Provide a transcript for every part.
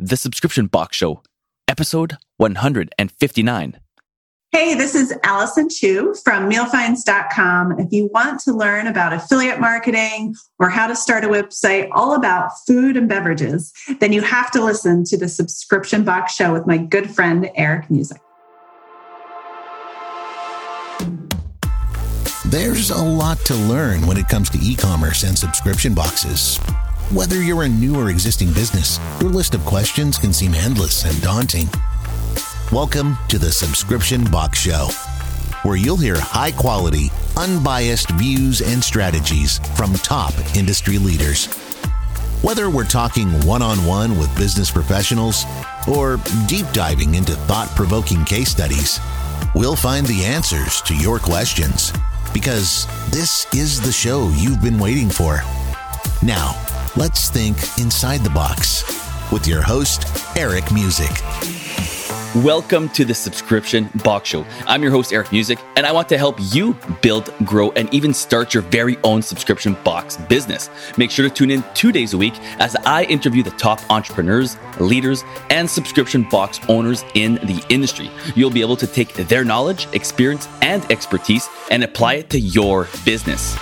The Subscription Box Show, episode 159. Hey, this is Alison Chew from mealfinds.com. If you want to learn about affiliate marketing or how to start a website all about food and beverages, then you have to listen to the Subscription Box Show with my good friend Eric Music. There's a lot to learn when it comes to e commerce and subscription boxes. Whether you're a new or existing business, your list of questions can seem endless and daunting. Welcome to the Subscription Box Show, where you'll hear high quality, unbiased views and strategies from top industry leaders. Whether we're talking one on one with business professionals or deep diving into thought provoking case studies, we'll find the answers to your questions because this is the show you've been waiting for. Now, let's think inside the box with your host, Eric Music. Welcome to the Subscription Box Show. I'm your host, Eric Music, and I want to help you build, grow, and even start your very own subscription box business. Make sure to tune in two days a week as I interview the top entrepreneurs, leaders, and subscription box owners in the industry. You'll be able to take their knowledge, experience, and expertise and apply it to your business.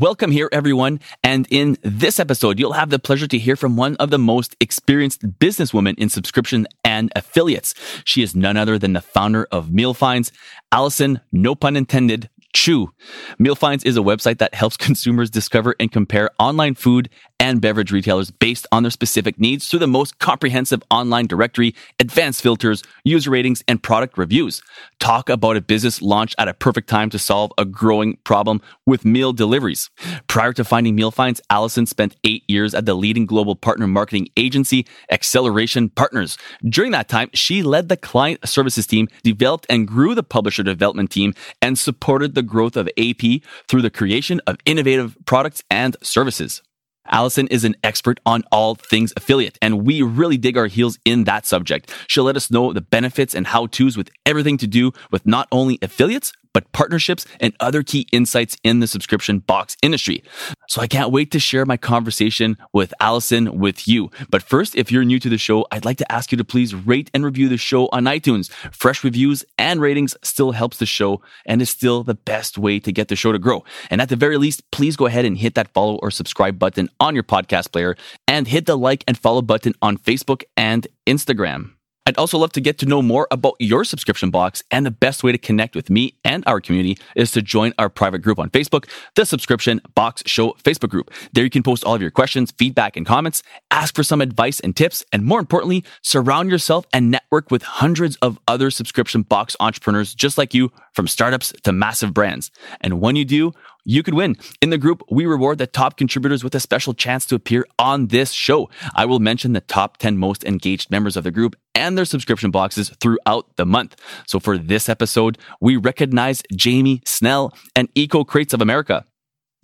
Welcome here, everyone. And in this episode, you'll have the pleasure to hear from one of the most experienced businesswomen in subscription and affiliates. She is none other than the founder of Meal Finds, Alison, no pun intended, Chew. Meal Finds is a website that helps consumers discover and compare online food and beverage retailers based on their specific needs through the most comprehensive online directory, advanced filters, user ratings, and product reviews. Talk about a business launched at a perfect time to solve a growing problem with meal deliveries. Prior to finding Meal Finds, Alison spent eight years at the leading global partner marketing agency, Acceleration Partners. During that time, she led the client services team, developed and grew the publisher development team, and supported the growth of AP through the creation of innovative products and services. Alison is an expert on all things affiliate, and we really dig our heels in that subject. She'll let us know the benefits and how to's with everything to do with not only affiliates, but partnerships and other key insights in the subscription box industry. So I can't wait to share my conversation with Alison with you. But first, if you're new to the show, I'd like to ask you to please rate and review the show on iTunes. Fresh reviews and ratings still helps the show and is still the best way to get the show to grow. And at the very least, please go ahead and hit that follow or subscribe button on your podcast player and hit the like and follow button on Facebook and Instagram. I'd also love to get to know more about your subscription box, and the best way to connect with me and our community is to join our private group on Facebook, the Subscription Box Show Facebook group. There you can post all of your questions, feedback, and comments, ask for some advice and tips, and more importantly, surround yourself and network with hundreds of other subscription box entrepreneurs just like you, from startups to massive brands. And when you do, you could win. In the group, we reward the top contributors with a special chance to appear on this show. I will mention the top 10 most engaged members of the group and their subscription boxes throughout the month. So for this episode, we recognize Jamie Snell and Eco Crates of America.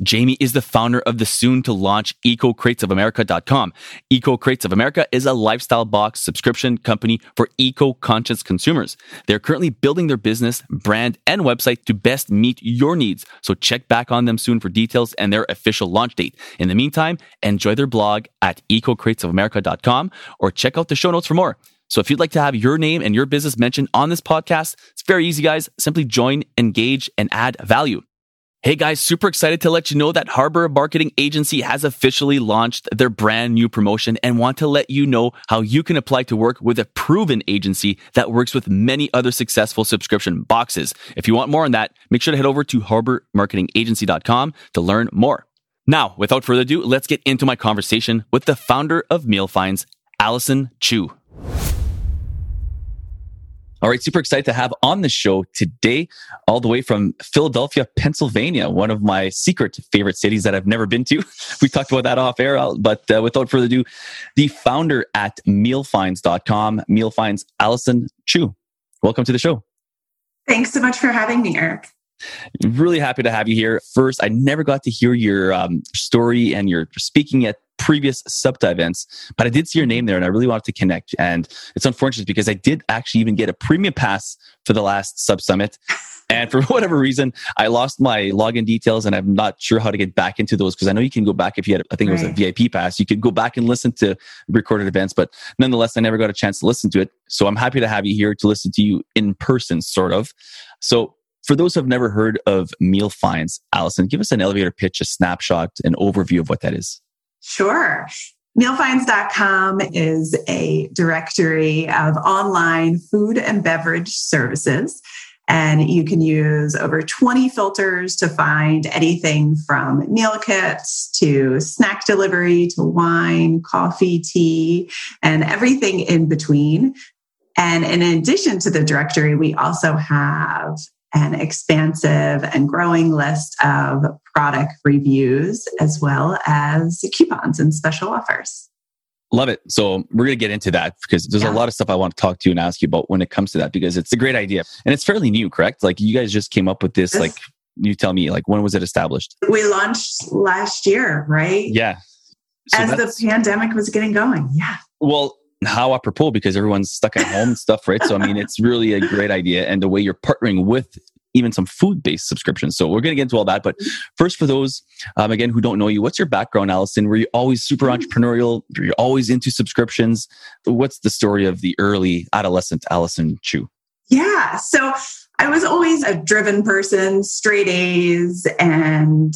Jamie is the founder of the soon to launch EcoCratesOfAmerica.com. Eco Crates of America is a lifestyle box subscription company for eco conscious consumers. They're currently building their business, brand, and website to best meet your needs. So check back on them soon for details and their official launch date. In the meantime, enjoy their blog at EcoCratesOfAmerica.com or check out the show notes for more. So if you'd like to have your name and your business mentioned on this podcast, it's very easy, guys. Simply join, engage, and add value. Hey guys, super excited to let you know that Harbor Marketing Agency has officially launched their brand new promotion and want to let you know how you can apply to work with a proven agency that works with many other successful subscription boxes. If you want more on that, make sure to head over to harbormarketingagency.com to learn more. Now, without further ado, let's get into my conversation with the founder of Meal Finds, Alison Chew. All right, super excited to have on the show today, all the way from Philadelphia, Pennsylvania, one of my secret favorite cities that I've never been to. We talked about that off air, but uh, without further ado, the founder at mealfinds.com, Mealfinds, Alison Chew. Welcome to the show. Thanks so much for having me, Eric. Really happy to have you here. First, I never got to hear your um, story and your speaking at previous SUBTA events, but I did see your name there and I really wanted to connect. And it's unfortunate because I did actually even get a premium pass for the last Sub Summit. And for whatever reason, I lost my login details and I'm not sure how to get back into those because I know you can go back if you had, I think it was a VIP pass, you could go back and listen to recorded events. But nonetheless, I never got a chance to listen to it. So I'm happy to have you here to listen to you in person, sort of. So for those who have never heard of Meal Finds, Alison, give us an elevator pitch, a snapshot, an overview of what that is. Sure. Mealfinds.com is a directory of online food and beverage services. And you can use over 20 filters to find anything from meal kits to snack delivery to wine, coffee, tea, and everything in between. And in addition to the directory, we also have an expansive and growing list of product reviews as well as coupons and special offers. Love it. So we're going to get into that because there's yeah. a lot of stuff I want to talk to you and ask you about when it comes to that because it's a great idea and it's fairly new, correct? Like you guys just came up with this, this like you tell me, like when was it established? We launched last year, right? Yeah. So As the pandemic was getting going. Yeah. Well, how apropos because everyone's stuck at home and stuff, right? So I mean, it's really a great idea, and the way you're partnering with even some food-based subscriptions. So we're going to get into all that. But first, for those um, again who don't know you, what's your background, Alison? Were you always super entrepreneurial? Were you always into subscriptions? What's the story of the early adolescent Alison Chew? Yeah, so I was always a driven person, straight A's, and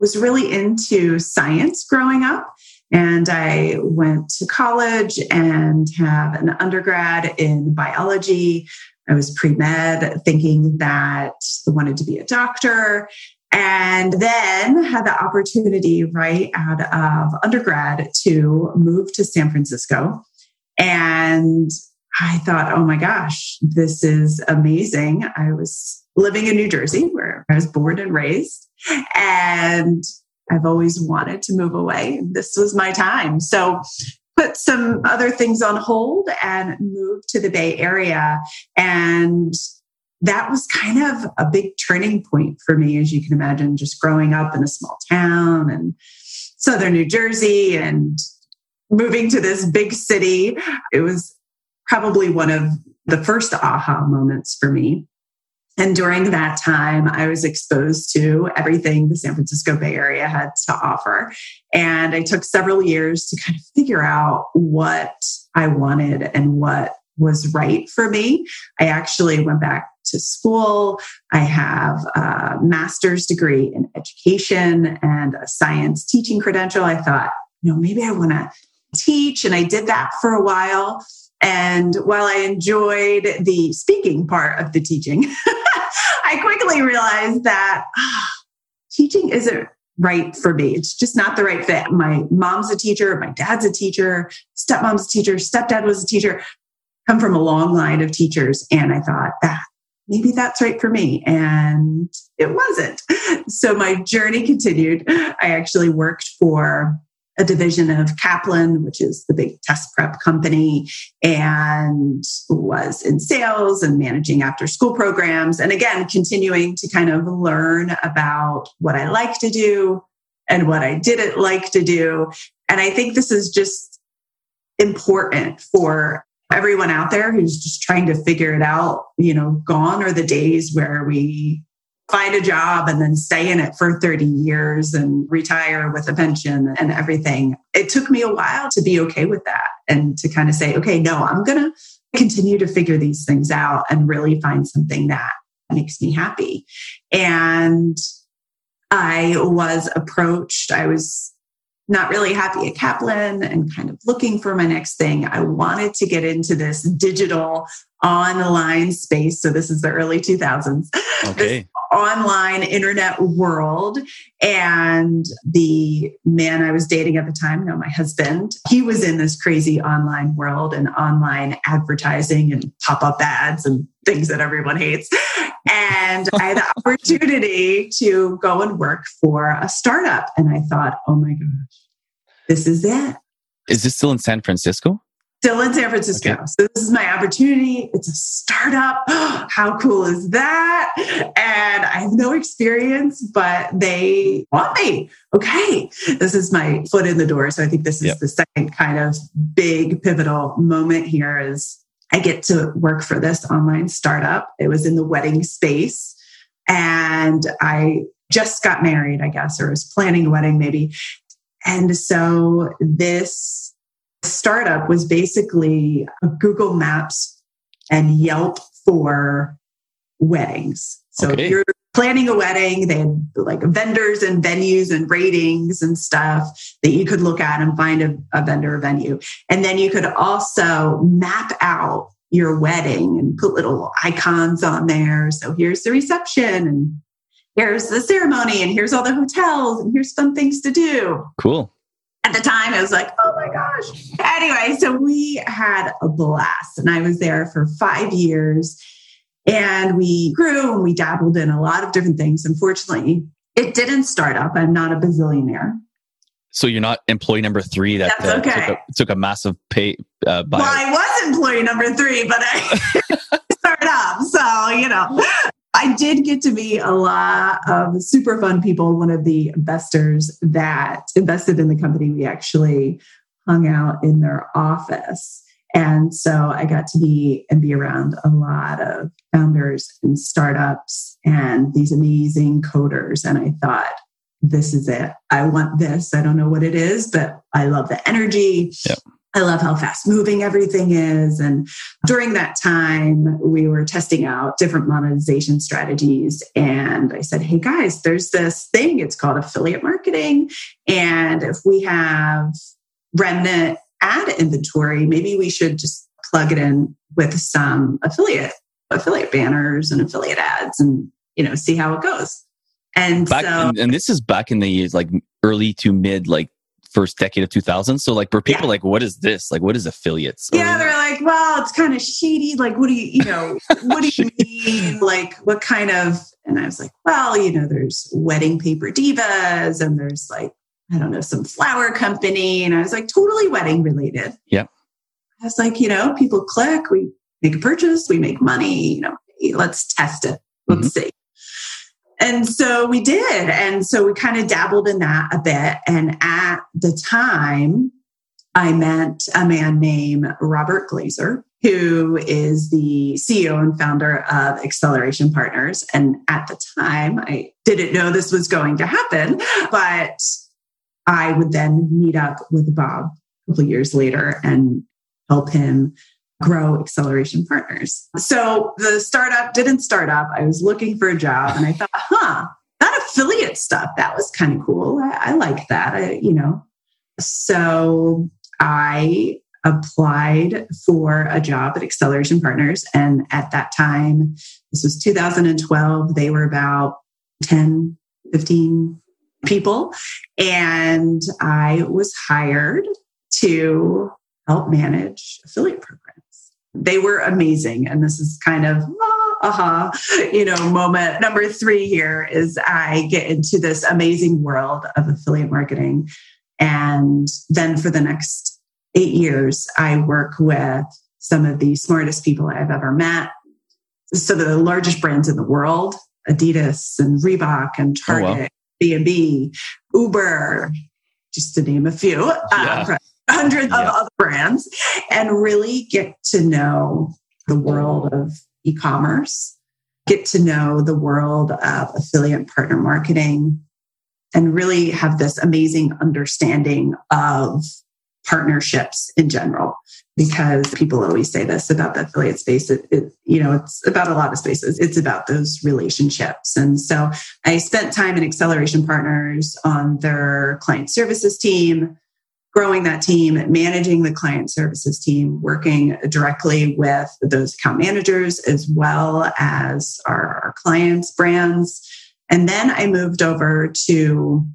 was really into science growing up. And I went to college and have an undergrad in biology. I was pre med, thinking that I wanted to be a doctor. And then had the opportunity right out of undergrad to move to San Francisco. And I thought, oh my gosh, this is amazing. I was living in New Jersey where I was born and raised. And I've always wanted to move away. This was my time. So put some other things on hold and moved to the Bay Area. And that was kind of a big turning point for me, as you can imagine, just growing up in a small town and southern New Jersey and moving to this big city. It was probably one of the first aha moments for me. And during that time, I was exposed to everything the San Francisco Bay Area had to offer. And I took several years to kind of figure out what I wanted and what was right for me. I actually went back to school. I have a master's degree in education and a science teaching credential. I thought, you know, maybe I want to teach. And I did that for a while. And while I enjoyed the speaking part of the teaching, I quickly realized that teaching isn't right for me. It's just not the right fit. My mom's a teacher, my dad's a teacher, stepmom's a teacher, stepdad was a teacher. Come from a long line of teachers. And I thought that ah, maybe that's right for me. And it wasn't. So my journey continued. I actually worked for a division of Kaplan, which is the big test prep company, and was in sales and managing after school programs. And again, continuing to kind of learn about what I like to do and what I didn't like to do. And I think this is just important for everyone out there who's just trying to figure it out. You know, gone are the days where we find a job and then stay in it for 30 years and retire with a pension and everything. It took me a while to be okay with that and to kind of say, okay, no, I'm going to continue to figure these things out and really find something that makes me happy. And I was approached, I was not really happy at Kaplan and kind of looking for my next thing. I wanted to get into this digital online space. So this is the early 2000s. Okay online internet world. And the man I was dating at the time, no, my husband, he was in this crazy online world and online advertising and pop up ads and things that everyone hates. And I had the opportunity to go and work for a startup. And I thought, oh my gosh, this is it. Is this still in San Francisco? Still in San Francisco. Okay. So this is my opportunity. It's a startup. How cool is that? And I have no experience, but they want me. Okay. This is my foot in the door. So I think this is yep. the second kind of big pivotal moment here is I get to work for this online startup. It was in the wedding space. And I just got married, I guess, or was planning a wedding maybe. And so this startup was basically Google Maps and Yelp for weddings. So okay. if you're planning a wedding, they had like vendors and venues and ratings and stuff that you could look at and find a, a vendor or venue. And then you could also map out your wedding and put little icons on there. So here's the reception and here's the ceremony and here's all the hotels and here's fun things to do. Cool. At the time, it was like, oh my gosh. Anyway, so we had a blast and I was there for five years and we grew and we dabbled in a lot of different things. Unfortunately, it didn't start up. I'm not a bazillionaire. So you're not employee number three that uh, okay. took, a, took, a, massive pay. Uh, well, I was employee number three, but I started up. So, you know, I did get to meet a lot of super fun people. One of the investors that invested in the company, we actually hung out in their office. And so I got to be and be around a lot of founders and startups and these amazing coders. And I thought, this is it. I want this. I don't know what it is, but I love the energy. Yep. I love how fast moving everything is. And during that time, we were testing out different monetization strategies. And I said, Hey guys, there's this thing. It's called affiliate marketing. And if we have remnant ad inventory, maybe we should just plug it in with some affiliate affiliate banners and affiliate ads and you know see how it goes. And back, so, and, and, this is back in the years, like early to mid like first decade of 2000 so like were people yeah. like what is this? Like what is affiliates? Yeah they're like well it's kind of shady. Like what do you you know what do you mean? Like what kind of and i was like well you know there's wedding paper divas and there's like i don't know some flower company. And i was like totally wedding related. Yeah. I was like you know people click. We make a purchase. We make money. You know let's test it. Let's mm-hmm. see and so we did. And so we kind of dabbled in that a bit. And at the time, I met a man named Robert Glazer, who is the CEO and founder of Acceleration Partners. And at the time, I didn't know this was going to happen, but I would then meet up with Bob a couple years later and help him grow acceleration partners. So the startup didn't start up. I was looking for a job and I thought, huh, that affiliate stuff, that was kind of cool. I, I like that. I, you know, so I applied for a job at Acceleration Partners. And at that time, this was 2012, they were about 10, 15 people. And I was hired to help manage affiliate programs they were amazing. And this is kind of ah, aha, you know, moment number three here is I get into this amazing world of affiliate marketing. And then for the next eight years, I work with some of the smartest people I've ever met. So the largest brands in the world, Adidas and Reebok and Target, oh, wow. B&B, Uber, just to name a few. Yeah. Uh, hundreds yeah. of other brands and really get to know the world of e-commerce get to know the world of affiliate partner marketing and really have this amazing understanding of partnerships in general. Because people always say this about the affiliate space it, it, you know it's about a lot of spaces. It's about those relationships. And so i spent time in acceleration partners on their client services team growing that team, managing the client services team, working directly with those account managers as well as our, our clients' brands. And then I moved over to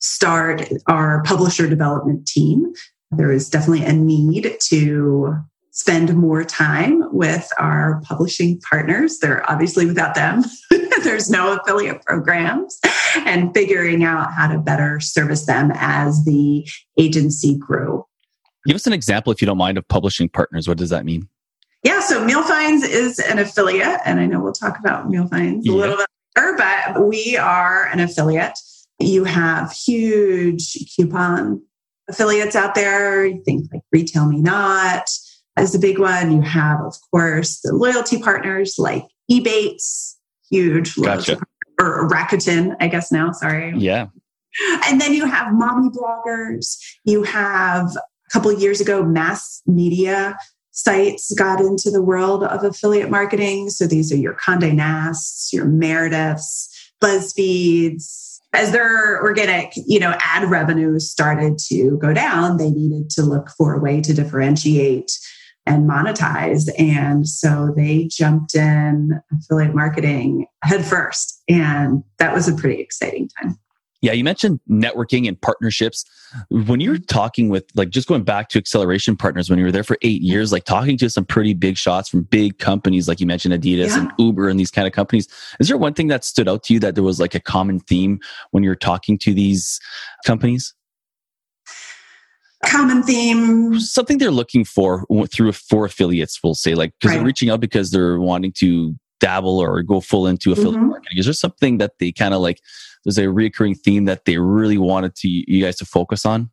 start our publisher development team. There was definitely a need to spend more time with our publishing partners. They're obviously without them, there's no affiliate programs, and figuring out how to better service them as the agency grew. Give us an example, if you don't mind, of publishing partners. What does that mean? Yeah, so Meal Finds is an affiliate, and I know we'll talk about Meal Finds a little bit later, but we are an affiliate. You have huge coupon affiliates out there. You think like Retail Me Not is a big one. You have, of course, the loyalty partners like Ebates, huge gotcha. Or Rakuten, I guess now. Sorry. Yeah. And then you have mommy bloggers. You have a couple years ago, mass media sites got into the world of affiliate marketing. So these are your Condé Nast, your Merediths, BuzzFeeds. As their organic, you know, ad revenue started to go down, they needed to look for a way to differentiate and monetize. And so they jumped in affiliate marketing head first. And that was a pretty exciting time. Yeah, you mentioned networking and partnerships. When you were talking with, like, just going back to acceleration partners, when you were there for eight years, like talking to some pretty big shots from big companies, like you mentioned Adidas yeah. and Uber and these kind of companies, is there one thing that stood out to you that there was like a common theme when you're talking to these companies? Common theme. Something they're looking for through for affiliates, we'll say, like, because right. they're reaching out because they're wanting to dabble or go full into affiliate mm-hmm. marketing. Is there something that they kind of like? there's a recurring theme that they really wanted to you guys to focus on?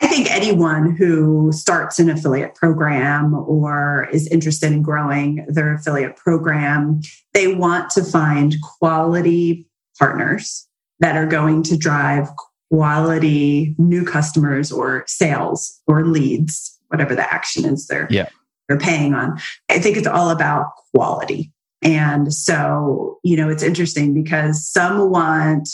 I think anyone who starts an affiliate program or is interested in growing their affiliate program, they want to find quality partners that are going to drive quality new customers or sales or leads, whatever the action is they're, yeah. they're paying on. I think it's all about quality. And so, you know, it's interesting because some want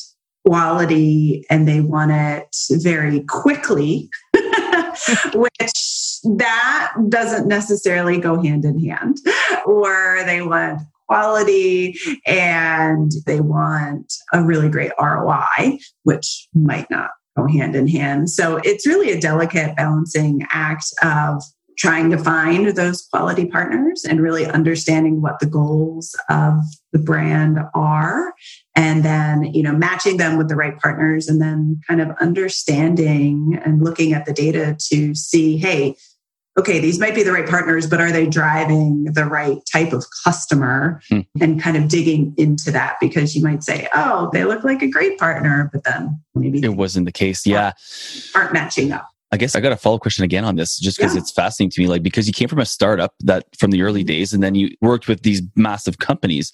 quality and they want it very quickly, which that doesn't necessarily go hand in hand. Or they want quality and they want a really great ROI, which might not go hand in hand. So it's really a delicate balancing act of trying to find those quality partners and really understanding what the goals of the brand are and then you know matching them with the right partners and then kind of understanding and looking at the data to see hey okay these might be the right partners but are they driving the right type of customer hmm. and kind of digging into that because you might say oh they look like a great partner but then maybe it wasn't the case yeah aren't matching up I guess I got a follow up question again on this just because yeah. it's fascinating to me. Like, because you came from a startup that from the early days and then you worked with these massive companies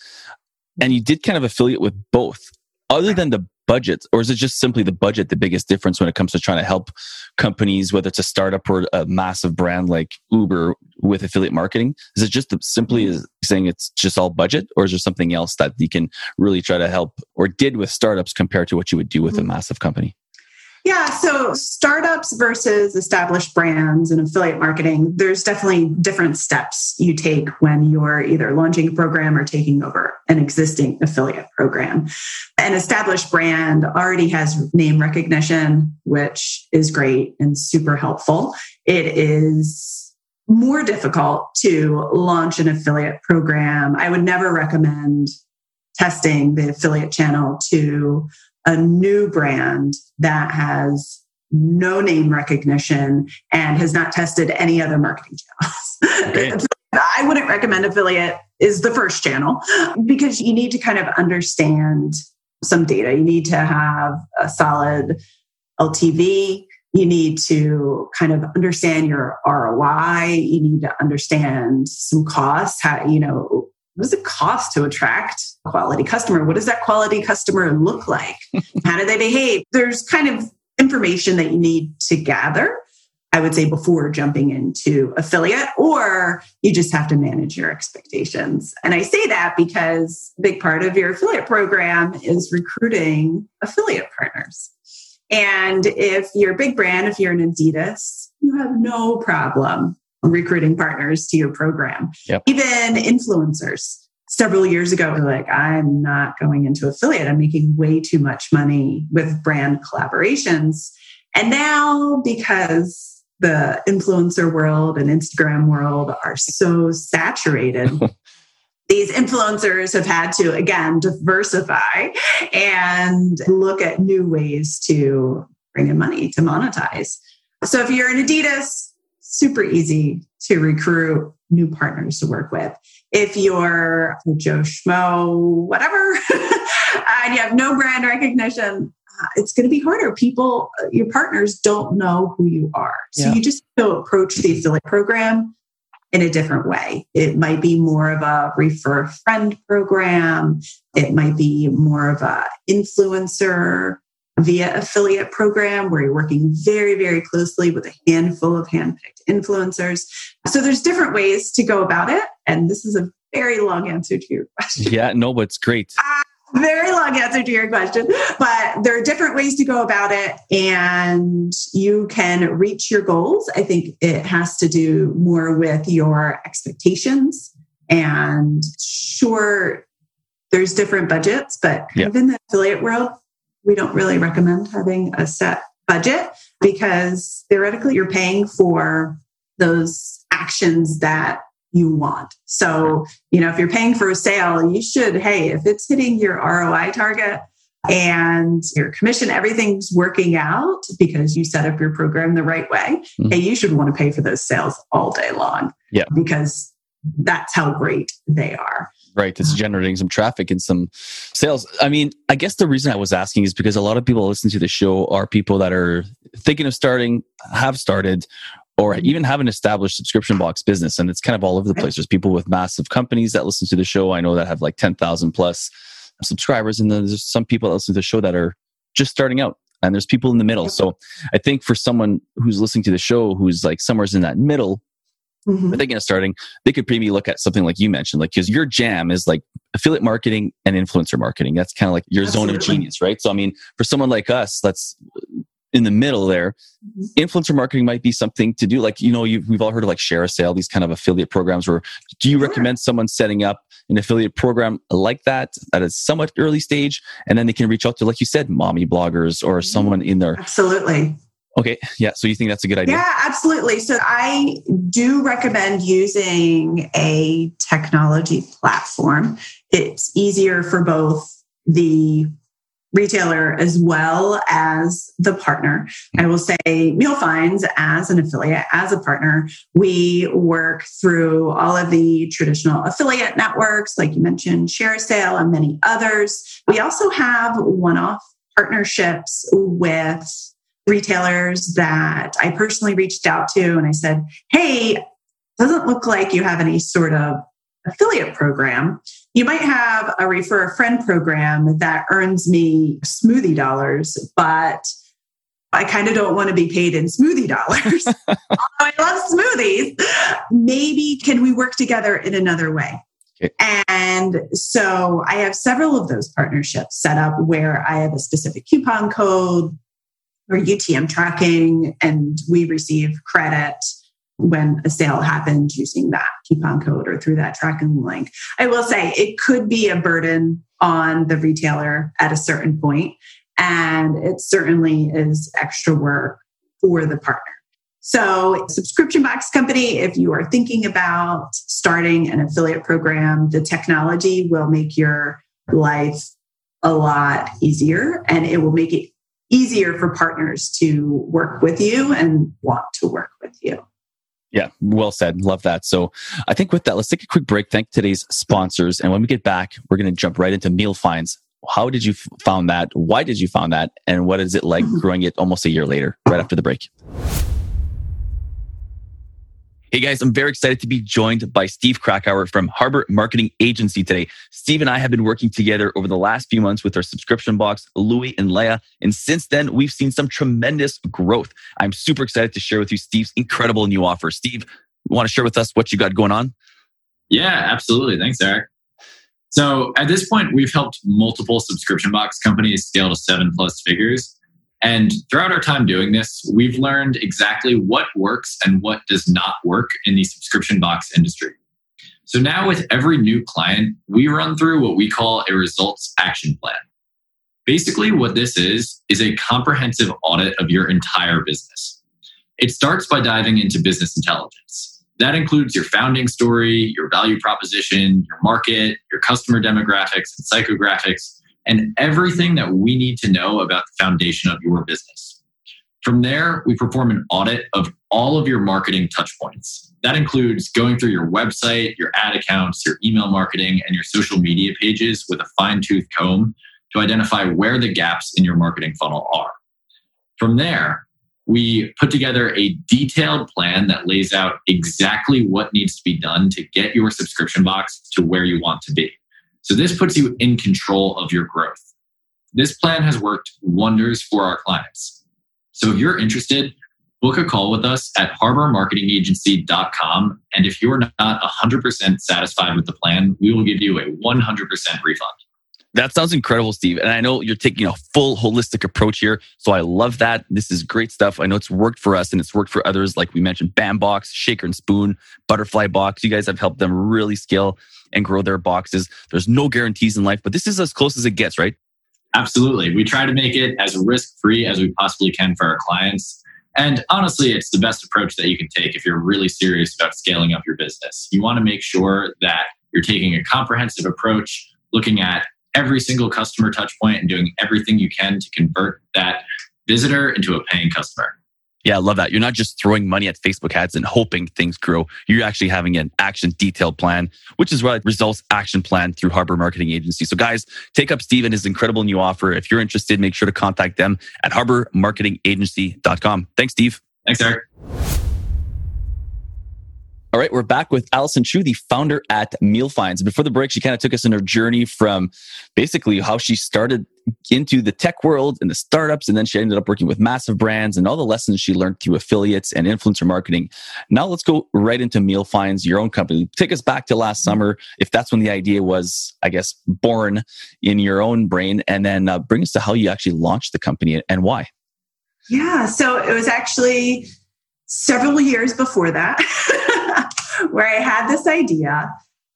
and you did kind of affiliate with both. Other than the budget, or is it just simply the budget the biggest difference when it comes to trying to help companies, whether it's a startup or a massive brand like Uber with affiliate marketing? Is it just simply mm-hmm. saying it's just all budget, or is there something else that you can really try to help or did with startups compared to what you would do with a mm-hmm. massive company? Yeah, so startups versus established brands and affiliate marketing, there's definitely different steps you take when you're either launching a program or taking over an existing affiliate program. An established brand already has name recognition, which is great and super helpful. It is more difficult to launch an affiliate program. I would never recommend testing the affiliate channel to a new brand that has no name recognition and has not tested any other marketing channels. Okay. I wouldn't recommend affiliate is the first channel because you need to kind of understand some data. You need to have a solid LTV. You need to kind of understand your ROI. You need to understand some costs. How, you know, what does it cost to attract a quality customer? What does that quality customer look like? How do they behave? There's kind of information that you need to gather, I would say, before jumping into affiliate, or you just have to manage your expectations. And I say that because a big part of your affiliate program is recruiting affiliate partners. And if you're a big brand, if you're an Adidas, you have no problem recruiting partners to your program. Yep. Even influencers. Several years ago, like, I'm not going into affiliate. I'm making way too much money with brand collaborations. And now, because the influencer world and Instagram world are so saturated, these influencers have had to, again, diversify and look at new ways to bring in money to monetize. So if you're in Adidas, super easy to recruit new partners to work with. If you're Joe Schmo, whatever, and you have no brand recognition, it's going to be harder. People, uh, your partners don't know who you are. So yeah. you just to approach the affiliate program in a different way. It might be more of a refer a friend program. It might be more of a influencer via affiliate program where you're working very, very closely with a handful of handpicked influencers. So there's different ways to go about it. And this is a very long answer to your question. Yeah, no, but it's great. Uh, very long answer to your question, but there are different ways to go about it and you can reach your goals. I think it has to do more with your expectations and sure there's different budgets, but kind of in the affiliate world, we don't really recommend having a set budget because theoretically you're paying for those actions that you want. So, you know, if you're paying for a sale, you should, hey, if it's hitting your ROI target and your commission, everything's working out because you set up your program the right way, mm-hmm. hey, you should want to pay for those sales all day long. Yeah. Because that's how great they are. Right. It's generating some traffic and some sales. I mean, I guess the reason I was asking is because a lot of people listen to the show are people that are thinking of starting, have started, or even have an established subscription box business. And it's kind of all over the place. There's people with massive companies that listen to the show. I know that have like 10,000 plus subscribers. And then there's some people that listen to the show that are just starting out. And there's people in the middle. So I think for someone who's listening to the show who's like somewhere's in that middle, mm-hmm. thinking of starting, they could maybe look at something like you mentioned, like because your jam is like affiliate marketing and influencer marketing. That's kind of like your Absolutely. zone of genius, right? So I mean, for someone like us, that's in the middle there, mm-hmm. influencer marketing might be something to do. Like, you know, we've all heard of like share a sale, these kind of affiliate programs where do you sure. recommend someone setting up an affiliate program like that at a somewhat early stage? And then they can reach out to, like you said, mommy bloggers or mm-hmm. someone in there. Absolutely. Okay. Yeah. So you think that's a good idea? Yeah, absolutely. So I do recommend using a technology platform. It's easier for both the retailer as well as the partner. I will say Meal Finds as an affiliate, as a partner, we work through all of the traditional affiliate networks, like you mentioned, ShareASale and many others. We also have one-off partnerships with retailers that I personally reached out to and I said, hey, doesn't look like you have any sort of affiliate program. You might have a refer a friend program that earns me smoothie dollars, but I kind of don't want to be paid in smoothie dollars. I love smoothies. Maybe can we work together in another way? Okay. And so I have several of those partnerships set up where I have a specific coupon code or UTM tracking, and we receive credit when a sale happened using that coupon code or through that tracking link. I will say it could be a burden on the retailer at a certain point, and it certainly is extra work for the partner. So, subscription box company, if you are thinking about starting an affiliate program, the technology will make your life a lot easier and it will make it easier for partners to work with you and want to work with you. Yeah, well said. Love that. So I think with that, let's take a quick break. Thank today's sponsors. And when we get back, we're going to jump right into meal finds. How did you f- found that? Why did you found that? And what is it like mm-hmm. growing it almost a year later, right after the break? Hey guys, I'm very excited to be joined by Steve Krakauer from Harbor Marketing Agency today. Steve and I have been working together over the last few months with our subscription box, Louie and Leia. And since then, we've seen some tremendous growth. I'm super excited to share with you Steve's incredible new offer. Steve, want to share with us what you got going on? Yeah, absolutely. Thanks, Eric. So at this point, we've helped multiple subscription box companies scale to seven plus figures. And throughout our time doing this, we've learned exactly what works and what does not work in the subscription box industry. So now, with every new client, we run through what we call a results action plan. Basically, what this is, is a comprehensive audit of your entire business. It starts by diving into business intelligence. That includes your founding story, your value proposition, your market, your customer demographics and psychographics, and everything that we need to know about the foundation of your business. From there, we perform an audit of all of your marketing touchpoints. That includes going through your website, your ad accounts, your email marketing, and your social media pages with a fine tooth comb to identify where the gaps in your marketing funnel are. From there, we put together a detailed plan that lays out exactly what needs to be done to get your subscription box to where you want to be. So, this puts you in control of your growth. This plan has worked wonders for our clients. So, if you're interested, book a call with us at harbormarketingagency.com. And if you're not 100% satisfied with the plan, we will give you a 100% refund. That sounds incredible, Steve. And I know you're taking a full holistic approach here. So I love that. This is great stuff. I know it's worked for us and it's worked for others. Like we mentioned, Bambox, Shaker and Spoon, Butterfly Box. You guys have helped them really scale and grow their boxes. There's no guarantees in life, but this is as close as it gets, right? Absolutely. We try to make it as risk free as we possibly can for our clients. And honestly, it's the best approach that you can take if you're really serious about scaling up your business. You want to make sure that you're taking a comprehensive approach, looking at every single customer touch point and doing everything you can to convert that visitor into a paying customer. Yeah, I love that. You're not just throwing money at Facebook ads and hoping things grow. You're actually having an action detailed plan, which is what results action plan through Harbor Marketing Agency. So guys, take up Steve and his incredible new offer. If you're interested, make sure to contact them at harbormarketingagency.com. Thanks, Steve. Thanks, Eric. All right, we're back with Alison Chew, the founder at Meal Finds. Before the break, she kind of took us in her journey from basically how she started into the tech world and the startups, and then she ended up working with massive brands and all the lessons she learned through affiliates and influencer marketing. Now let's go right into Meal Finds, your own company. Take us back to last summer, if that's when the idea was, I guess, born in your own brain, and then uh, bring us to how you actually launched the company and why. Yeah, so it was actually several years before that where I had this idea.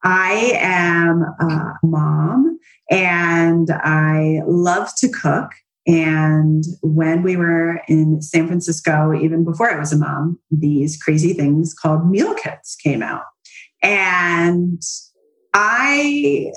I am a mom and I love to cook. And when we were in San Francisco, even before I was a mom, these crazy things called meal kits came out. And I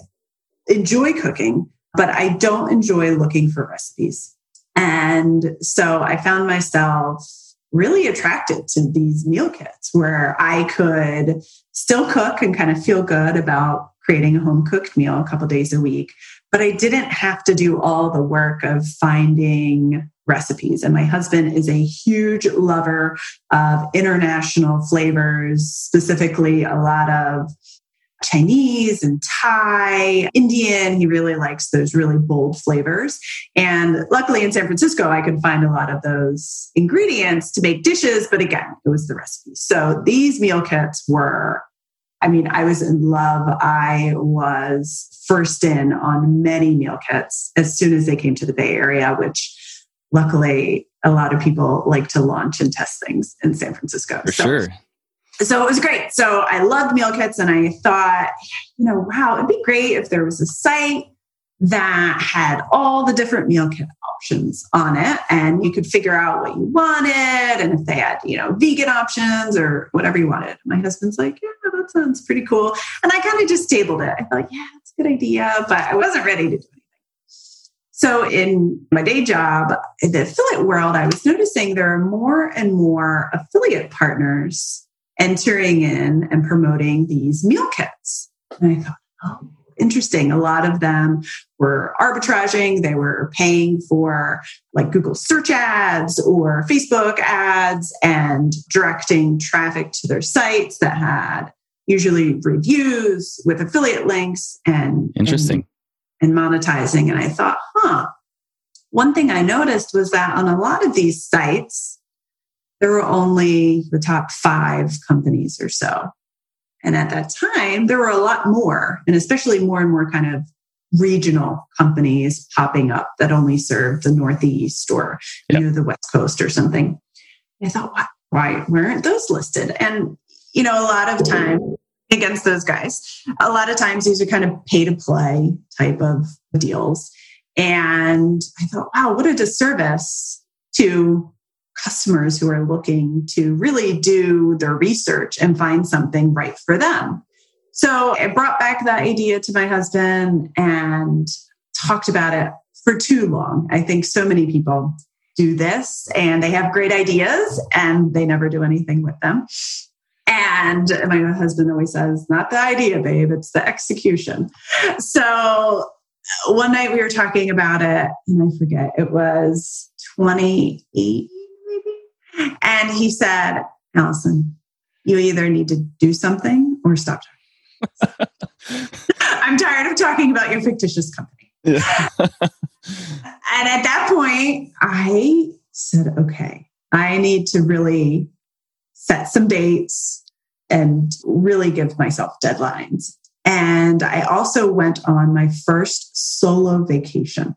enjoy cooking, but I don't enjoy looking for recipes. And so I found myself really attracted to these meal kits where I could still cook and kind of feel good about creating a home cooked meal a couple days a week. But I didn't have to do all the work of finding recipes. And my husband is a huge lover of international flavors, specifically a lot of Chinese and Thai, Indian. He really likes those really bold flavors. And luckily in San Francisco, I could find a lot of those ingredients to make dishes. But again, it was the recipe. So these meal kits were, I mean, I was in love. I was first in on many meal kits as soon as they came to the Bay Area, which luckily a lot of people like to launch and test things in San Francisco. For so, sure so it was great. So I loved meal kits and I thought, you know, wow, it'd be great if there was a site that had all the different meal kit options on it and you could figure out what you wanted and if they had, you know, vegan options or whatever you wanted. My husband's like, yeah, that sounds pretty cool. And I kind of just tabled it. I thought, yeah, it's a good idea, but I wasn't ready to do anything. So in my day job, in the affiliate world, I was noticing there are more and more affiliate partners entering in and promoting these meal kits. And I thought, oh, interesting. A lot of them were arbitraging, they were paying for like Google search ads or Facebook ads and directing traffic to their sites that had usually reviews with affiliate links and interesting and, and monetizing. And I thought, huh. One thing I noticed was that on a lot of these sites, there were only the top five companies or so. And at that time, there were a lot more, and especially more and more kind of regional companies popping up that only served the Northeast or yep. you know, the West Coast or something. And I thought, why, why weren't those listed? And, you know, a lot of time against those guys, a lot of times these are kind of pay to play type of deals. And I thought, wow, what a disservice to customers who are looking to really do their research and find something right for them. So I brought back that idea to my husband and talked about it for too long. I think so many people do this and they have great ideas and they never do anything with them. And my husband always says, not the idea, babe, it's the execution. So one night we were talking about it, and I forget, it was 28 maybe. And he said, Alison, you either need to do something or stop talking. I'm tired of talking about your fictitious company. Yeah. and at that point, I said, okay, I need to really set some dates and really give myself deadlines. And I also went on my first solo vacation.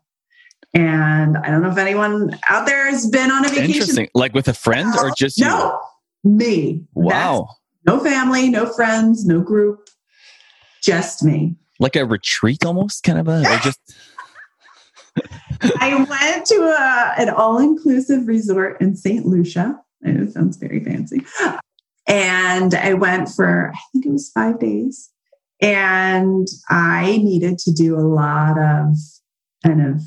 And I don't know if anyone out there has been on a vacation. Interesting. Like with a friend or just no, you? me. Wow. That's no family, no friends, no group, just me. Like a retreat almost, kind of a, or just. I went to a, an all inclusive resort in St. Lucia. I know it sounds very fancy. And I went for, I think it was five days. And I needed to do a lot of kind of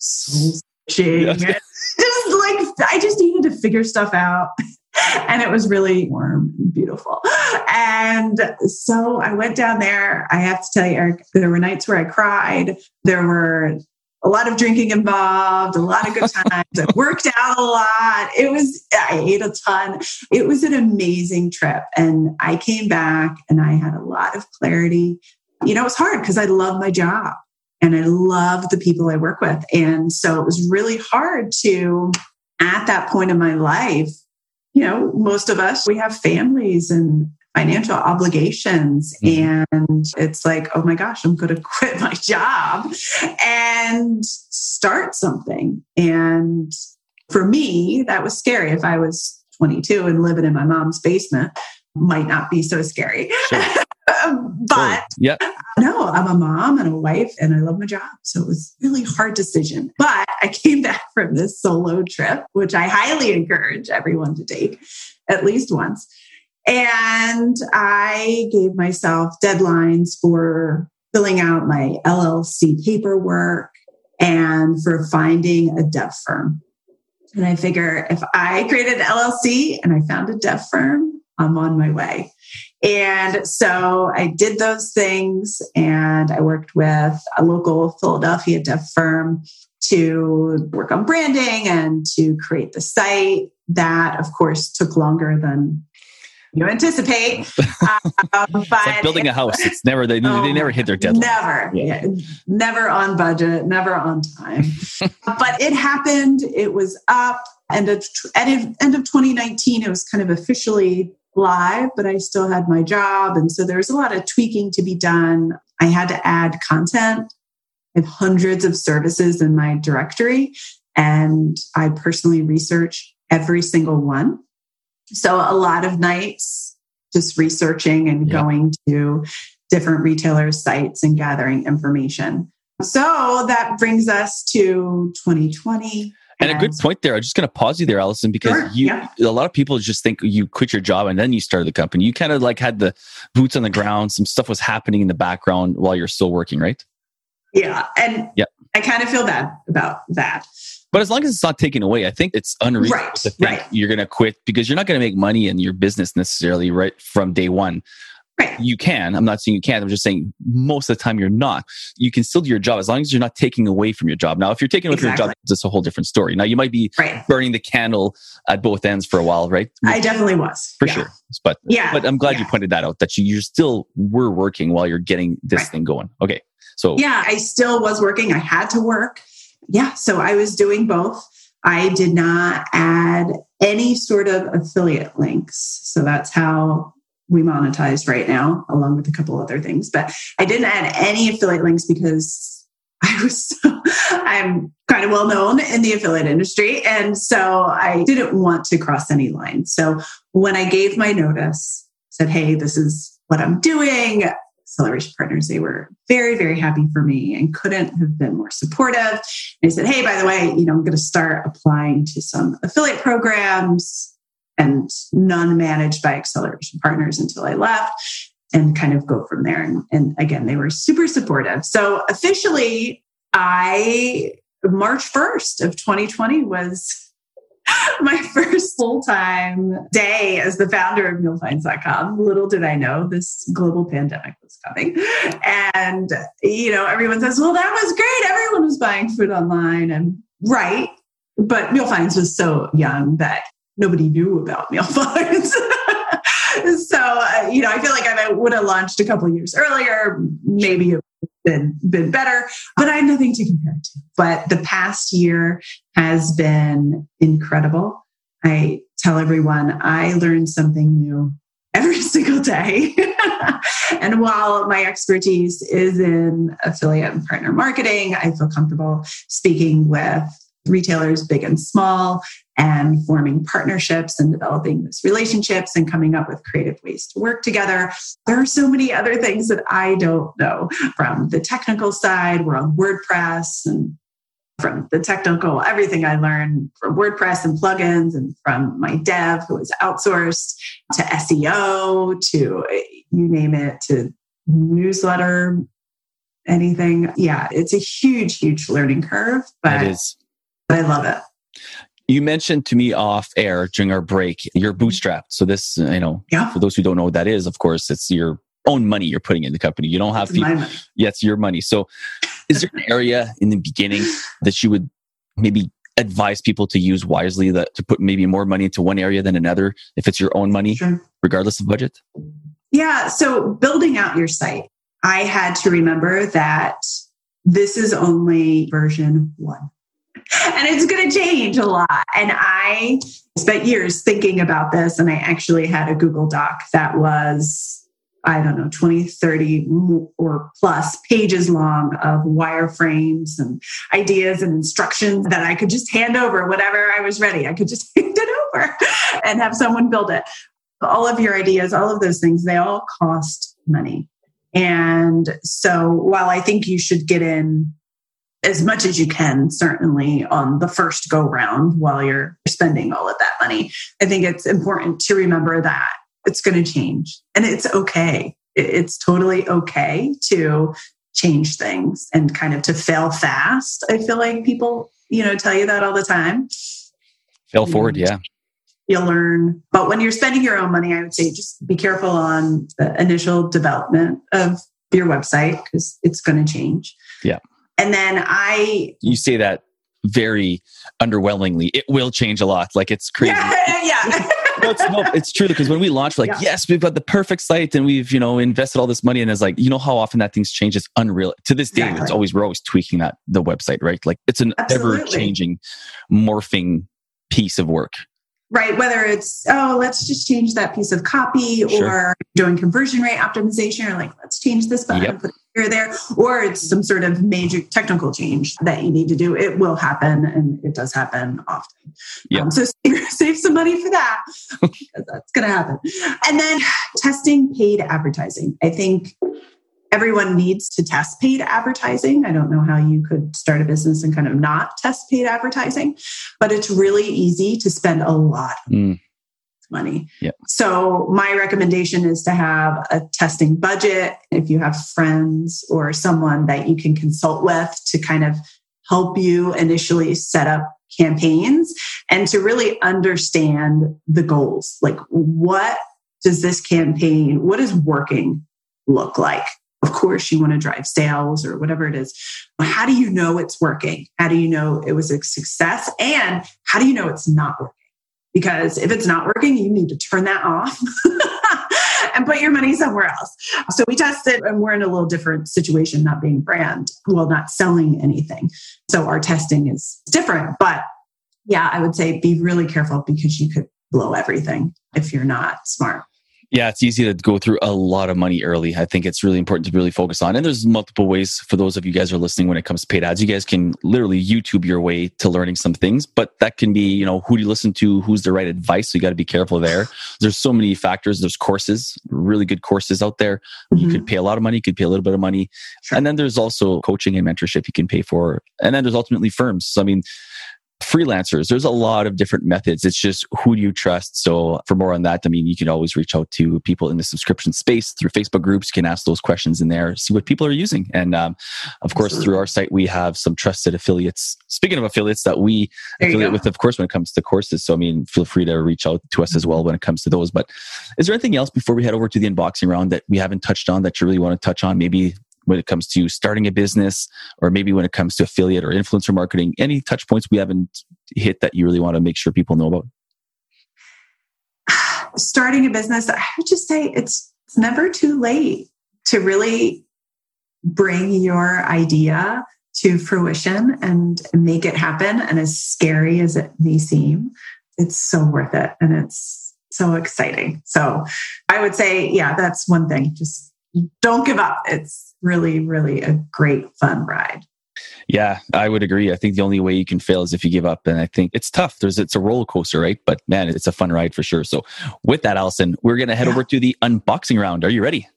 soul searching. just like, I just needed to figure stuff out. and it was really warm and beautiful. And so I went down there. I have to tell you, Eric, there were nights where I cried. There were a lot of drinking involved, a lot of good times. I worked out a lot. It was, I ate a ton. It was an amazing trip. And I came back and I had a lot of clarity. You know, it was hard because I love my job and I love the people I work with. And so it was really hard to, at that point in my life, you know, most of us, we have families and financial obligations. Mm-hmm. And it's like, oh my gosh, I'm going to quit my job and start something. And for me, that was scary. If I was 22 and living in my mom's basement, might not be so scary. Sure. but yeah, no, I'm a mom and a wife and I love my job. So it was really hard decision. But I came back from this solo trip, which I highly encourage everyone to take at least once. And I gave myself deadlines for filling out my LLC paperwork and for finding a dev firm. And I figure if I created an LLC and I found a dev firm, I'm on my way. And so I did those things and I worked with a local Philadelphia dev firm to work on branding and to create the site. That, of course, took longer than you anticipate. Um, it's like building a house. It's never they, oh, they never hit their deadline. Never, yeah. Yeah, never on budget, never on time. but it happened. It was up. And at end of 2019, it was kind of officially live, but I still had my job, and so there was a lot of tweaking to be done. I had to add content. I have hundreds of services in my directory, and I personally research every single one so a lot of nights just researching and yeah. going to different retailers' sites and gathering information. So that brings us to 2020. And, and a good point there. I'm just going to pause you there, Alison, because sure, you yeah. a lot of people just think you quit your job and then you started the company. You kind of like had the boots on the ground. Some stuff was happening in the background while you're still working, right? Yeah, and yeah. I kind of feel bad about that. But as long as it's not taken away, I think it's unreasonable right, to think right. you're going to quit because you're not going to make money in your business necessarily right from day one. Right. You can. I'm not saying you can't. I'm just saying most of the time you're not. You can still do your job as long as you're not taking away from your job. Now, if you're taking away exactly. from your job, it's a whole different story. Now, you might be right. burning the candle at both ends for a while, right? I definitely was. For yeah. sure. But, yeah. but I'm glad yeah. you pointed that out that you, you still were working while you're getting this thing going. Okay. So, yeah, I still was working. I had to work yeah, so I was doing both. I did not add any sort of affiliate links. So that's how we monetize right now, along with a couple other things. But I didn't add any affiliate links because I was so, I'm kind of well known in the affiliate industry. And so I didn't want to cross any lines. So when I gave my notice, said, hey, this is what I'm doing. Acceleration Partners, they were very, very happy for me and couldn't have been more supportive. And I said, hey, by the way, you know, I'm going to start applying to some affiliate programs and none managed by Acceleration Partners until I left and kind of go from there. And, and again, they were super supportive. So officially, I March 1st of 2020 was my first full time day as the founder of mealfinds.com. Little did I know this global pandemic was coming. And, you know, everyone says, well, that was great. Everyone was buying food online. And right. But Meal Finds was so young that nobody knew about Meal Finds. so, uh, you know, I feel like I would have launched a couple years earlier, maybe it been been better, but I have nothing to compare it to. But the past year has been incredible. I tell everyone I learned something new every single day. and while my expertise is in affiliate and partner marketing, I feel comfortable speaking with retailers big and small and forming partnerships and developing those relationships and coming up with creative ways to work together. There are so many other things that I don't know from the technical side. We're on WordPress and from the technical, everything I learned from WordPress and plugins and from my dev who was outsourced to SEO to you name it to newsletter anything. Yeah, it's a huge, huge learning curve, but is. I love it. You mentioned to me off air during our break, you're mm-hmm. bootstrapped. So this, you know, yeah. for those who don't know what that is, of course, it's your own money you're putting in the company. You don't have it's people. Yeah, it's your money. So is there an area in the beginning that you would maybe advise people to use wisely that to put maybe more money into one area than another if it's your own money, sure. regardless of budget? Yeah. So building out your site, I had to remember that this is only version one and it's going to change a lot. And I spent years thinking about this, and I actually had a Google Doc that was, I don't know, 20, 30 or plus pages long of wireframes and ideas and instructions that I could just hand over whenever I was ready. I could just hand it over and have someone build it. All of your ideas, all of those things, they all cost money. And so while I think you should get in as much as you can, certainly on the first go round while you're spending all of that money. I think it's important to remember that it's going to change and it's okay. It's totally okay to change things and kind of to fail fast. I feel like people, you know, tell you that all the time. Fail forward, yeah. You'll learn. But when you're spending your own money, I would say just be careful on the initial development of your website because it's going to change. Yeah. And then I. You say that very underwhelmingly. It will change a lot. Like it's crazy. Yeah. yeah. no, it's, no, it's true because when we launched, like, yeah. yes, we've got the perfect site and we've, you know, invested all this money. And it's like, you know how often that thing's changed? It's unreal. To this day, exactly. it's always, we're always tweaking that, the website, right? Like it's an ever changing, morphing piece of work right? Whether it's, oh, let's just change that piece of copy sure. or doing conversion rate optimization or like, let's change this button yep. put here or there, or it's some sort of major technical change that you need to do. It will happen and it does happen often. Yep. Um, so save, save some money for that because that's going to happen. And then testing paid advertising. I think everyone needs to test paid advertising. I don't know how you could start a business and kind of not test paid advertising, but it's really easy to spend a lot mm. Money. Yep. So, my recommendation is to have a testing budget. If you have friends or someone that you can consult with to kind of help you initially set up campaigns and to really understand the goals. Like, what does this campaign, what is working look like? Of course, you want to drive sales or whatever it is. How do you know it's working? How do you know it was a success? And how do you know it's not working? Because if it's not working, you need to turn that off and put your money somewhere else. So we tested, and we're in a little different situation, not being brand, well, not selling anything. So our testing is different. But yeah, I would say be really careful because you could blow everything if you're not smart. Yeah, it's easy to go through a lot of money early. I think it's really important to really focus on. And there's multiple ways for those of you guys who are listening when it comes to paid ads. You guys can literally YouTube your way to learning some things, but that can be, you know, who do you listen to? Who's the right advice? So you got to be careful there. There's so many factors. There's courses, really good courses out there. Mm-hmm. You could pay a lot of money, you could pay a little bit of money. Sure. And then there's also coaching and mentorship you can pay for. And then there's ultimately firms. So, I mean, freelancers. There's a lot of different methods. It's just who do you trust? So for more on that, I mean, you can always reach out to people in the subscription space through Facebook groups. You can ask those questions in there, see what people are using. And um, of course, Absolutely. through our site, we have some trusted affiliates. Speaking of affiliates that we affiliate with, of course, when it comes to courses. So I mean, feel free to reach out to us as well when it comes to those. But is there anything else before we head over to the unboxing round that we haven't touched on that you really want to touch on? Maybe when it comes to starting a business or maybe when it comes to affiliate or influencer marketing any touch points we haven't hit that you really want to make sure people know about? Starting a business i would just say it's, it's never too late to really bring your idea to fruition and make it happen. And as scary as it may seem it's so worth it and it's so exciting. So i would say yeah that's one thing. Just don't give up it's really, really a great fun ride. Yeah, I would agree. I think the only way you can fail is if you give up. And I think it's tough. There's it's a roller coaster, right? But man, it's a fun ride for sure. So with that, Alison, we're gonna head yeah. over to the unboxing round. Are you ready?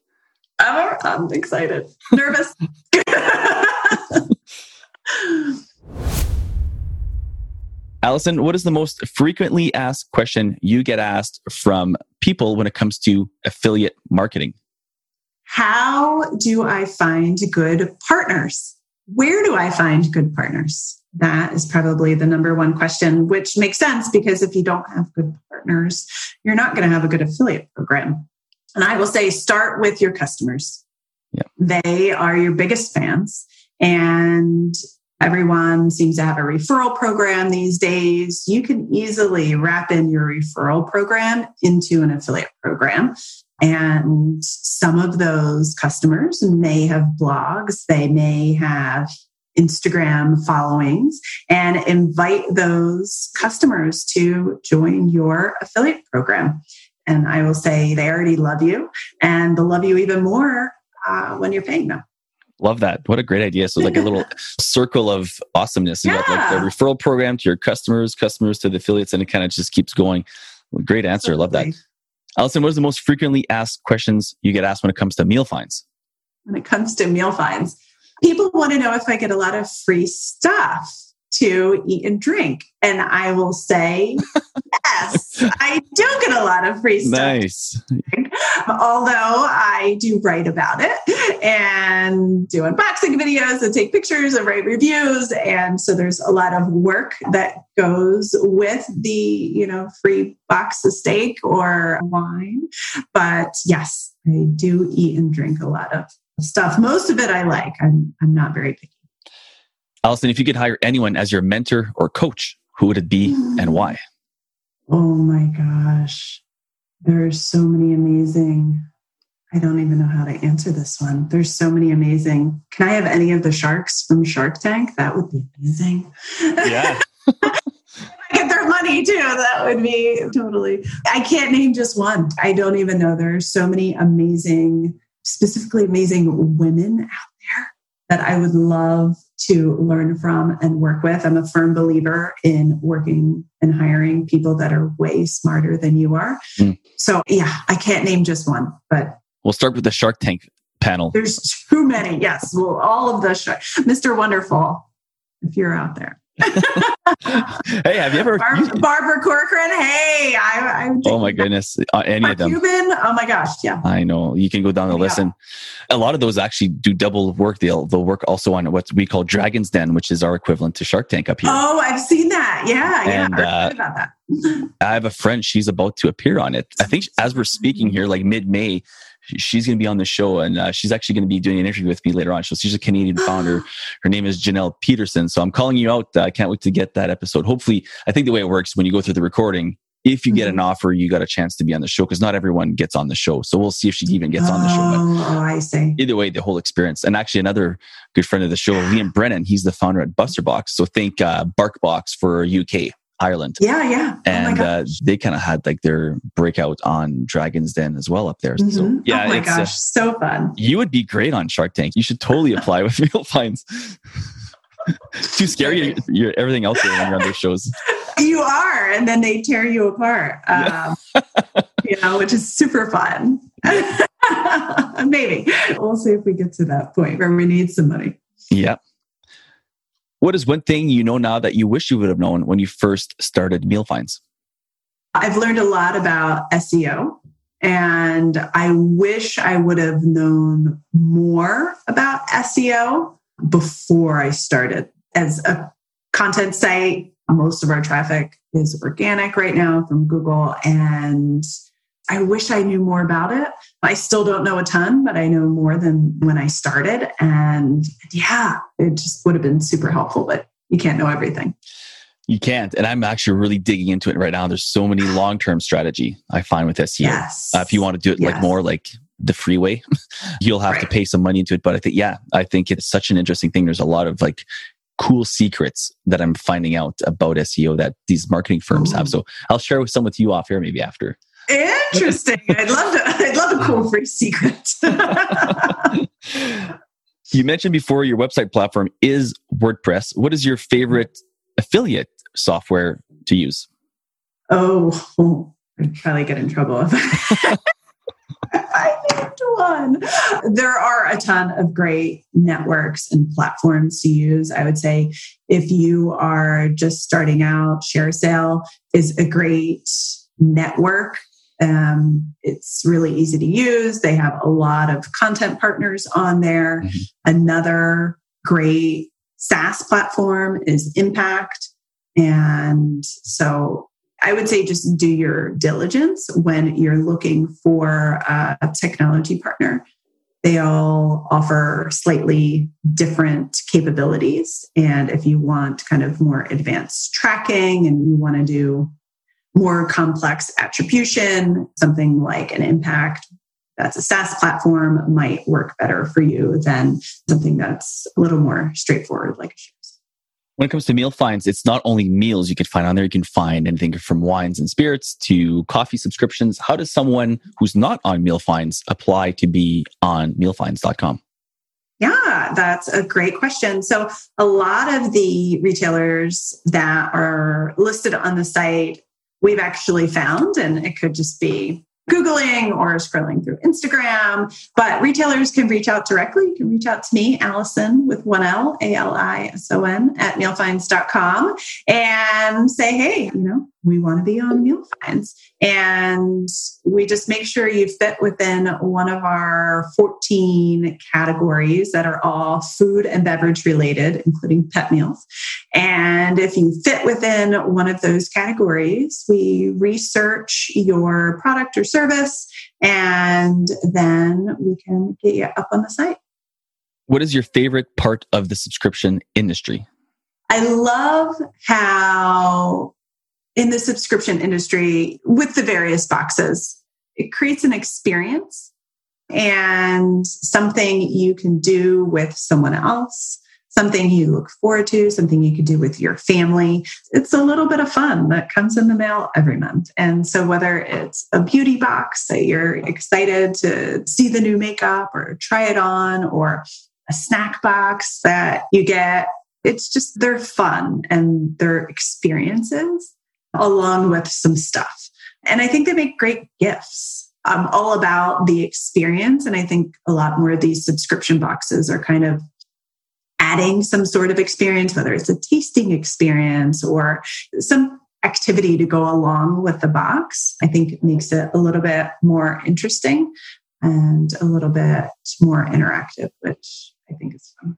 I'm, I'm excited. Nervous. Alison, what is the most frequently asked question you get asked from people when it comes to affiliate marketing? How do I find good partners? Where do I find good partners? That is probably the number one question, which makes sense because if you don't have good partners, you're not going to have a good affiliate program. And I will say, start with your customers. Yeah. They are your biggest fans. And everyone seems to have a referral program these days. You can easily wrap in your referral program into an affiliate program. And some of those customers may have blogs, they may have Instagram followings, and invite those customers to join your affiliate program. And I will say they already love you, and they'll love you even more uh, when you're paying them. Love that. What a great idea. So, like a little circle of awesomeness. You yeah. got like the referral program to your customers, customers to the affiliates, and it kind of just keeps going. Great answer. Love that. Alison, what is the most frequently asked questions you get asked when it comes to meal finds? When it comes to meal finds, people want to know if I get a lot of free stuff to eat and drink. And I will say, yes, I do get a lot of free stuff. Nice. Although I do write about it and do unboxing videos and take pictures and write reviews. And so there's a lot of work that goes with the, you know, free box of steak or wine. But yes, I do eat and drink a lot of stuff. Most of it I like. I'm I'm not very picky. Alison, if you could hire anyone as your mentor or coach, who would it be and why? Oh my gosh. There are so many amazing. I don't even know how to answer this one. There's so many amazing. Can I have any of the sharks from Shark Tank? That would be amazing. Yeah. I get their money too. That would be totally. I can't name just one. I don't even know. There are so many amazing, specifically amazing women out there that I would love to learn from and work with. I'm a firm believer in working and hiring people that are way smarter than you are. Mm. So, yeah, I can't name just one, but we'll start with the Shark Tank panel. There's too many. Yes, well, all of the shark. Mr. Wonderful, if you're out there. hey, have you ever Bar- Barbara Corcoran? Hey, I, I oh my goodness, uh, any of them? Cuban? Oh my gosh, yeah. I know. You can go down the list, and a lot of those actually do double work. They'll they'll work also on what we call Dragon's Den, which is our equivalent to Shark Tank up here. Oh, I've seen that. Yeah, and, yeah. I uh, about that. I have a friend. She's about to appear on it. I think as we're speaking here, like mid May, she's going to be on the show and uh, she's actually going to be doing an interview with me later on. So she's a Canadian founder. Her name is Janelle Peterson. So I'm calling you out. I can't wait to get that episode. Hopefully, I think the way it works when you go through the recording, if you get an mm-hmm. offer, you got a chance to be on the show because not everyone gets on the show. So we'll see if she even gets on the show. But oh, I see. Either way, the whole experience. And actually, another good friend of the show, Liam Brennan, he's the founder at Buster Box. So think uh, BarkBox for UK. Ireland. Yeah, yeah. Oh and oh uh, they kind of had like their breakout on Dragon's Den as well up there. Mm-hmm. So yeah, oh my gosh, uh, so fun. You would be great on Shark Tank. You should totally apply with Meal Finds. Too scary. You're, everything else when you're on those shows. You are, and then they tear you apart. Um, you know, which is super fun. Maybe we'll see if we get to that point where we need some money. Yeah. What is one thing you know now that you wish you would have known when you first started Meal Finds? I've learned a lot about SEO and I wish I would have known more about SEO before I started. As a content site, most of our traffic is organic right now from Google. And I wish I knew more about it. I still don't know a ton, but I know more than when I started. And yeah, it just would have been super helpful, but you can't know everything. You can't. And I'm actually really digging into it right now. There's so many long term strategy I find with SEO. Yes. Uh, if you want to do it yes. like more like the freeway, you'll have right. to pay some money into it. But I think, yeah, I think it's such an interesting thing. There's a lot of like cool secrets that I'm finding out about SEO that these marketing firms Ooh. have. So I'll share some with you off here maybe after. Interesting. I'd love to. I'd love a cool mm. free secret. you mentioned before your website platform is WordPress. What is your favorite affiliate software to use? Oh, I'd probably get in trouble if I named one. There are a ton of great networks and platforms to use. I would say if you are just starting out, ShareASale is a great network. Um, it's really easy to use. They have a lot of content partners on there. Mm-hmm. Another great SaaS platform is Impact. And so I would say just do your diligence when you're looking for a technology partner. They all offer slightly different capabilities. And if you want kind of more advanced tracking and you want to do more complex attribution, something like an impact that's a SaaS platform might work better for you than something that's a little more straightforward like. When it comes to meal finds, it's not only meals you can find on there. You can find anything from wines and spirits to coffee subscriptions. How does someone who's not on meal finds apply to be on mealfinds.com? Yeah, that's a great question. So, a lot of the retailers that are listed on the site, we've actually found, and it could just be Googling or scrolling through Instagram. But retailers can reach out directly. You can reach out to me, Alison, with one L, A L I S O N, at mealfinds.com and say, hey, you know, we want to be on Meal Finds. And we just make sure you fit within one of our 14 categories that are all food and beverage related, including pet meals. And if you fit within one of those categories, we research your product or service, and then we can get you up on the site. What is your favorite part of the subscription industry? I love how in the subscription industry with the various boxes. It creates an experience and something you can do with someone else, something you look forward to, something you could do with your family. It's a little bit of fun that comes in the mail every month. And so, whether it's a beauty box that you're excited to see the new makeup or try it on, or a snack box that you get, it's just they're fun and they're experiences along with some stuff. And I think they make great gifts. I'm all about the experience. And I think a lot more of these subscription boxes are kind of adding some sort of experience, whether it's a tasting experience or some activity to go along with the box. I think it makes it a little bit more interesting and a little bit more interactive, which I think is fun.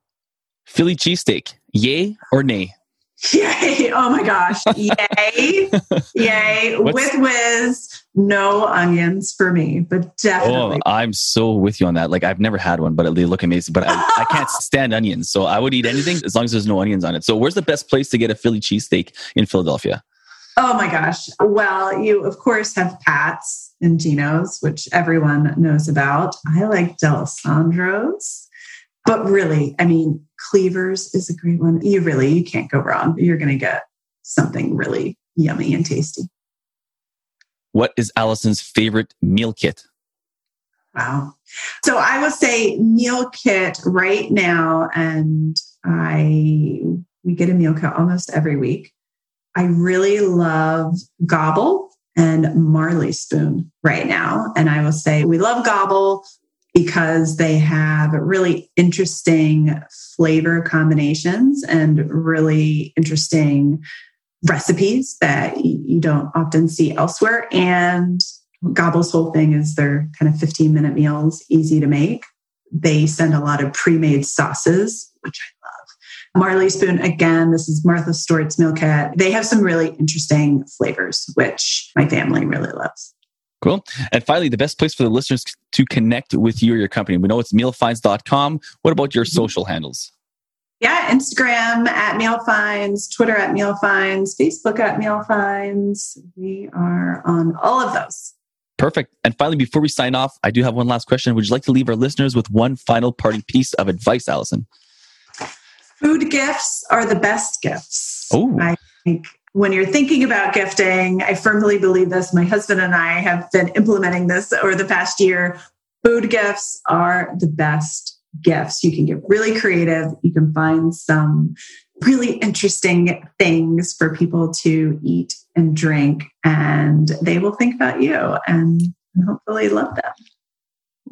Philly cheesesteak, yay or nay? Yay. Oh my gosh. Yay. Yay. with whiz, no onions for me, but definitely. Oh, I'm so with you on that. Like I've never had one, but they look amazing. But I, I can't stand onions. So I would eat anything as long as there's no onions on it. So where's the best place to get a Philly cheesesteak in Philadelphia? Oh my gosh. Well, you of course have Pat's and Geno's, which everyone knows about. I like Dalessandro's. But really, I mean, Cleavers is a great one. You really, you can't go wrong. You're going to get something really yummy and tasty. What is Alison's favorite meal kit? Wow. So I will say meal kit right now, and I we get a meal kit almost every week. I really love Gobble and Marley Spoon right now. And I will say we love Gobble because they have really interesting flavor combinations and really interesting recipes that you don't often see elsewhere. And Gobble's whole thing is they're kind of 15 minute meals, easy to make. They send a lot of pre made sauces, which I love. Marley Spoon, again, this is Martha Stewart's Meal Kit. They have some really interesting flavors, which my family really loves. Cool. And finally, the best place for the listeners to connect with you or your company. We know it's mealfinds.com. What about your mm-hmm. social handles? Yeah, Instagram at Meal Finds, Twitter at Meal Finds, Facebook at Meal Finds. We are on all of those. Perfect. And finally, before we sign off, I do have one last question. Would you like to leave our listeners with one final parting piece of advice, Alison? Food gifts are the best gifts. Oh. I think when you're thinking about gifting, I firmly believe this. My husband and I have been implementing this over the past year. Food gifts are the best gifts. You can get really creative. You can find some really interesting things for people to eat and drink, and they will think about you and hopefully love them.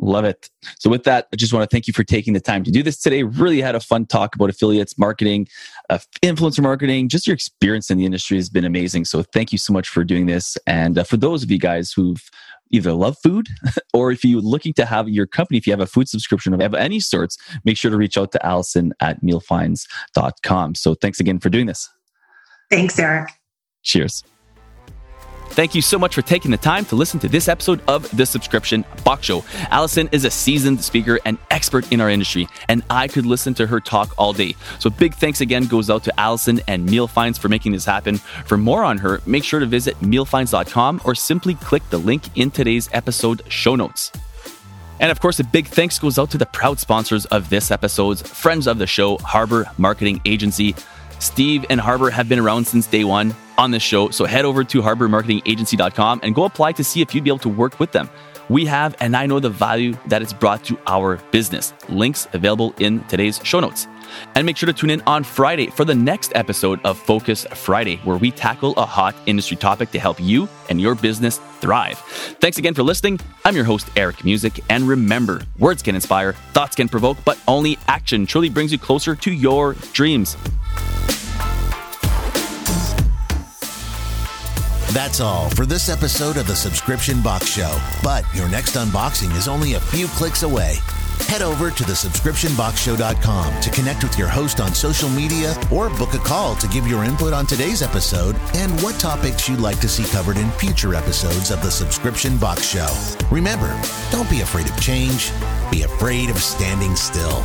Love it. So, with that, I just want to thank you for taking the time to do this today. Really had a fun talk about affiliates, marketing, uh, influencer marketing. Just your experience in the industry has been amazing. So, thank you so much for doing this. And uh, for those of you guys who've either love food or if you're looking to have your company, if you have a food subscription of any sorts, make sure to reach out to Alison at mealfinds.com. So, thanks again for doing this. Thanks, Eric. Cheers. Thank you so much for taking the time to listen to this episode of The Subscription Box Show. Alison is a seasoned speaker and expert in our industry, and I could listen to her talk all day. So, big thanks again goes out to Alison and Meal Finds for making this happen. For more on her, make sure to visit mealfinds.com or simply click the link in today's episode show notes. And of course, a big thanks goes out to the proud sponsors of this episode's friends of the show, Harbor Marketing Agency. Steve and Harbor have been around since day one on this show. So head over to harbormarketingagency.com and go apply to see if you'd be able to work with them. We have, and I know the value that it's brought to our business. Links available in today's show notes. And make sure to tune in on Friday for the next episode of Focus Friday, where we tackle a hot industry topic to help you and your business thrive. Thanks again for listening. I'm your host, Eric Music. And remember, words can inspire, thoughts can provoke, but only action truly brings you closer to your dreams. That's all for this episode of the Subscription Box Show. But your next unboxing is only a few clicks away. Head over to thesubscriptionboxshow.com to connect with your host on social media or book a call to give your input on today's episode and what topics you'd like to see covered in future episodes of the Subscription Box Show. Remember, don't be afraid of change, be afraid of standing still.